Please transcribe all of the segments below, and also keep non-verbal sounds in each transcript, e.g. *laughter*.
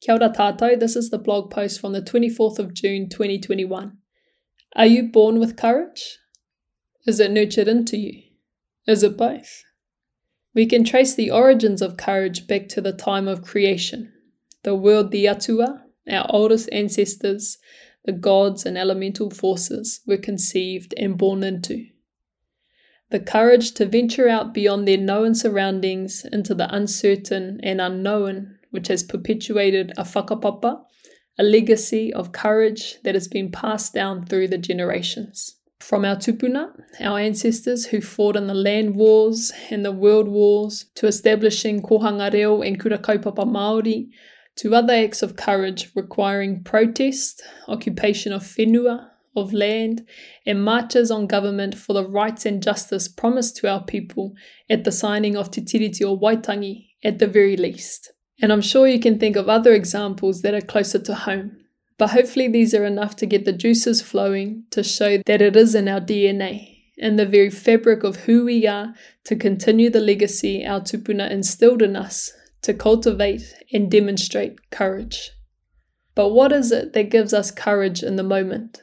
Kia ora tātou, this is the blog post from the 24th of June 2021. Are you born with courage? Is it nurtured into you? Is it both? We can trace the origins of courage back to the time of creation. The world, the Atua, our oldest ancestors, the gods and elemental forces were conceived and born into. The courage to venture out beyond their known surroundings into the uncertain and unknown, which has perpetuated a whakapapa, a legacy of courage that has been passed down through the generations. From our tupuna, our ancestors who fought in the land wars and the world wars, to establishing kohanga reo and kura kaupapa Māori, to other acts of courage requiring protest, occupation of whenua, of land, and marches on government for the rights and justice promised to our people at the signing of Te Tiriti o Waitangi, at the very least. And I'm sure you can think of other examples that are closer to home. But hopefully, these are enough to get the juices flowing to show that it is in our DNA, in the very fabric of who we are, to continue the legacy our tupuna instilled in us, to cultivate and demonstrate courage. But what is it that gives us courage in the moment?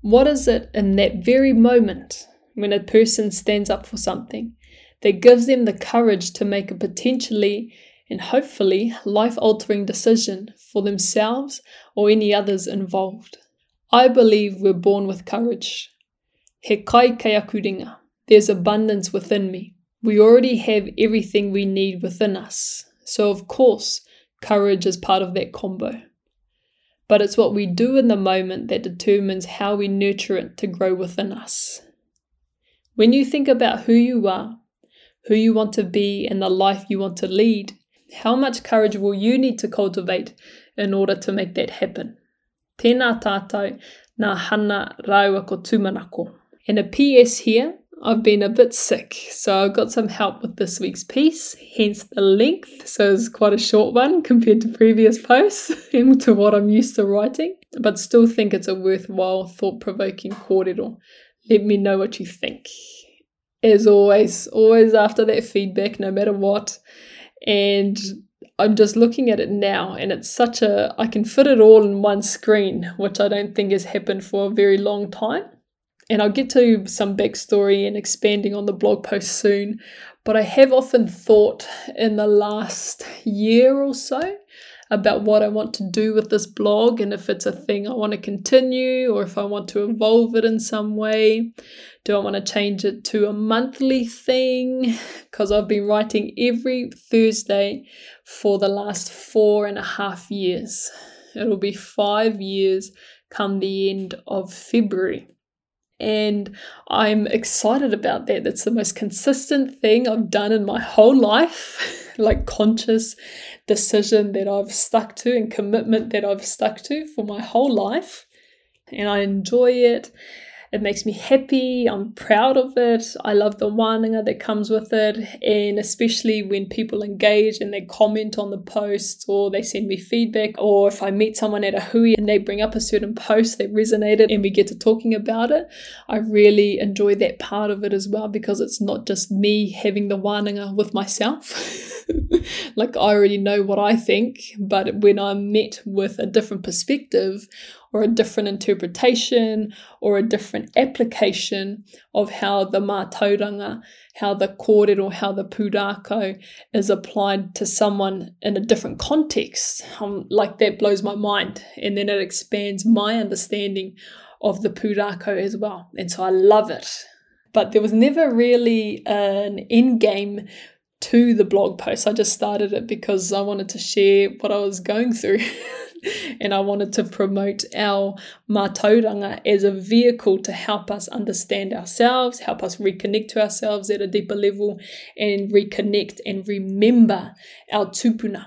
What is it in that very moment when a person stands up for something that gives them the courage to make a potentially and hopefully life altering decision for themselves or any others involved. I believe we're born with courage. He kai. There's abundance within me. We already have everything we need within us. So, of course, courage is part of that combo. But it's what we do in the moment that determines how we nurture it to grow within us. When you think about who you are, who you want to be, and the life you want to lead, how much courage will you need to cultivate in order to make that happen? Tēnā tātou, nā hana rāua ko tūmanako. And a PS here, I've been a bit sick, so I've got some help with this week's piece, hence the length. So it's quite a short one compared to previous posts *laughs* and to what I'm used to writing, but still think it's a worthwhile, thought provoking kōrero. Let me know what you think. As always, always after that feedback, no matter what, and I'm just looking at it now, and it's such a I can fit it all in one screen, which I don't think has happened for a very long time. And I'll get to some backstory and expanding on the blog post soon. But I have often thought in the last year or so about what I want to do with this blog and if it's a thing I want to continue or if I want to evolve it in some way. Do I want to change it to a monthly thing? *laughs* Because I've been writing every Thursday for the last four and a half years. It'll be five years come the end of February. And I'm excited about that. That's the most consistent thing I've done in my whole life, *laughs* like conscious decision that I've stuck to and commitment that I've stuck to for my whole life. And I enjoy it. It makes me happy. I'm proud of it. I love the wānanga that comes with it. And especially when people engage and they comment on the posts or they send me feedback, or if I meet someone at a hui and they bring up a certain post that resonated and we get to talking about it, I really enjoy that part of it as well because it's not just me having the wānanga with myself. *laughs* *laughs* like I already know what I think, but when I'm met with a different perspective or a different interpretation or a different application of how the mātauranga, how the kōrero, how the pūrākau is applied to someone in a different context. Um, like that blows my mind. And then it expands my understanding of the pūrākau as well. And so I love it. But there was never really an end game to the blog post. I just started it because I wanted to share what I was going through. *laughs* and I wanted to promote our mātauranga as a vehicle to help us understand ourselves, help us reconnect to ourselves at a deeper level, and reconnect and remember our tupuna.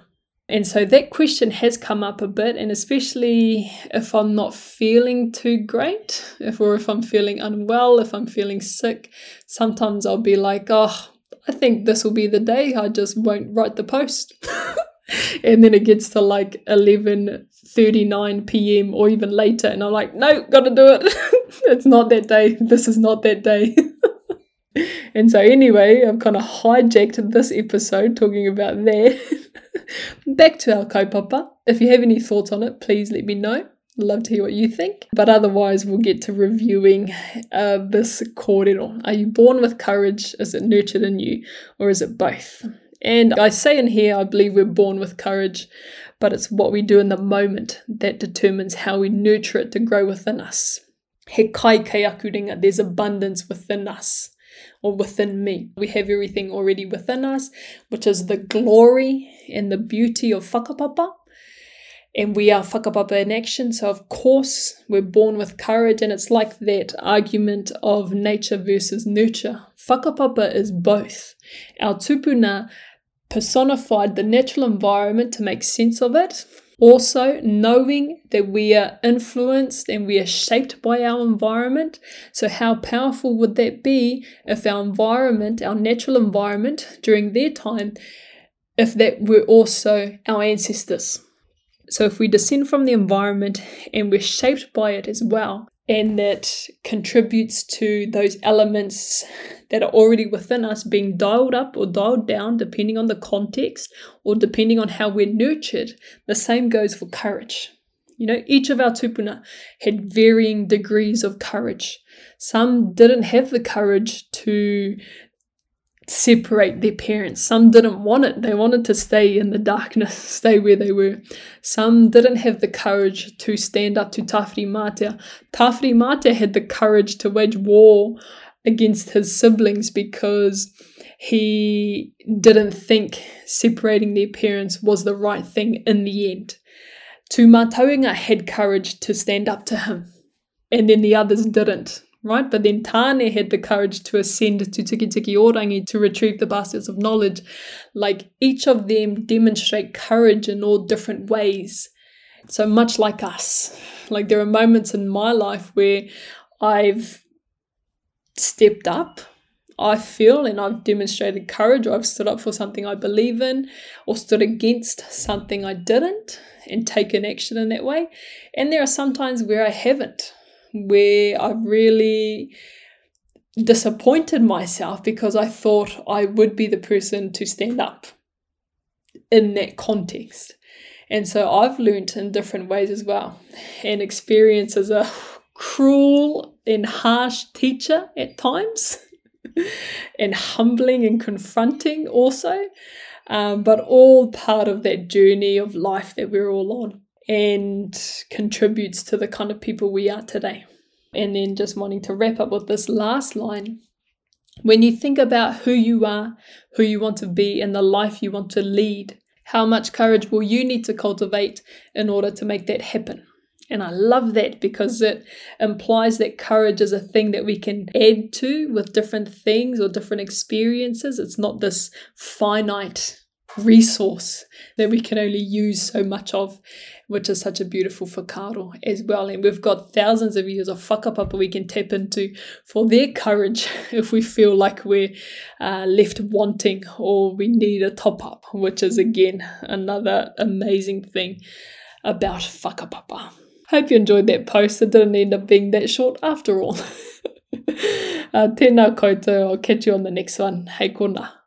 And so that question has come up a bit, and especially if I'm not feeling too great, if or if I'm feeling unwell, if I'm feeling sick, sometimes I'll be like, oh, I think this will be the day I just won't write the post. *laughs* and then it gets to like 11:39 p.m. or even later and I'm like no got to do it *laughs* it's not that day this is not that day *laughs* and so anyway I've kind of hijacked this episode talking about that back to our kaupapa If you have any thoughts on it, please let me know. Love to hear what you think. But otherwise, we'll get to reviewing uh, this kōrero. Are you born with courage? Is it nurtured in you? Or is it both? And I say in here, I believe we're born with courage, but it's what we do in the moment that determines how we nurture it to grow within us. He kai kei there's abundance within us or within me. We have everything already within us, which is the glory and the beauty of whakapapa. And we are whakapapa in action. So, of course, we're born with courage. And it's like that argument of nature versus nurture. Whakapapa is both. Our tupuna personified the natural environment to make sense of it. Also, knowing that we are influenced and we are shaped by our environment. So, how powerful would that be if our environment, our natural environment during their time, if that were also our ancestors? So, if we descend from the environment and we're shaped by it as well, and that contributes to those elements that are already within us being dialed up or dialed down depending on the context or depending on how we're nurtured. The same goes for courage. You know, each of our tupuna had varying degrees of courage. Some didn't have the courage to separate their parents. Some didn't want it. They wanted to stay in the darkness, *laughs* stay where they were. Some didn't have the courage to stand up to Tawhiri Mātea. Tawhiri Mātea had the courage to wage war against his siblings because he didn't think separating their parents was the right thing in the end. Tūmatauenga had courage to stand up to him, and then the others didn't right? But then Tane had the courage to ascend to Tikitiki-o-Rangi to retrieve the baskets of knowledge. Like each of them demonstrate courage in all different ways. So much like us. Like there are moments in my life where I've stepped up. I feel and I've demonstrated courage, or I've stood up for something I believe in, or stood against something I didn't, and taken action in that way. And there are some times where I haven't where I really disappointed myself because I thought I would be the person to stand up in that context. And so I've learned in different ways as well. And experience as a cruel and harsh teacher at times, *laughs* and humbling and confronting also, um, but all part of that journey of life that we're all on and contributes to the kind of people we are today. And then just wanting to wrap up with this last line. When you think about who you are, who you want to be, and the life you want to lead, how much courage will you need to cultivate in order to make that happen? And I love that because it implies that courage is a thing that we can add to with different things or different experiences. It's not this finite resource that we can only use so much of, which is such a beautiful whakaaro as well. And we've got thousands of years of whakapapa we can tap into for their courage *laughs* if we feel like we're uh, left wanting or we need a top up, which is again another amazing thing about whakapapa. Hope you enjoyed that post. It didn't end up being that short after all. *laughs* uh, tēnā koutou. I'll catch you on the next one. Hei kona.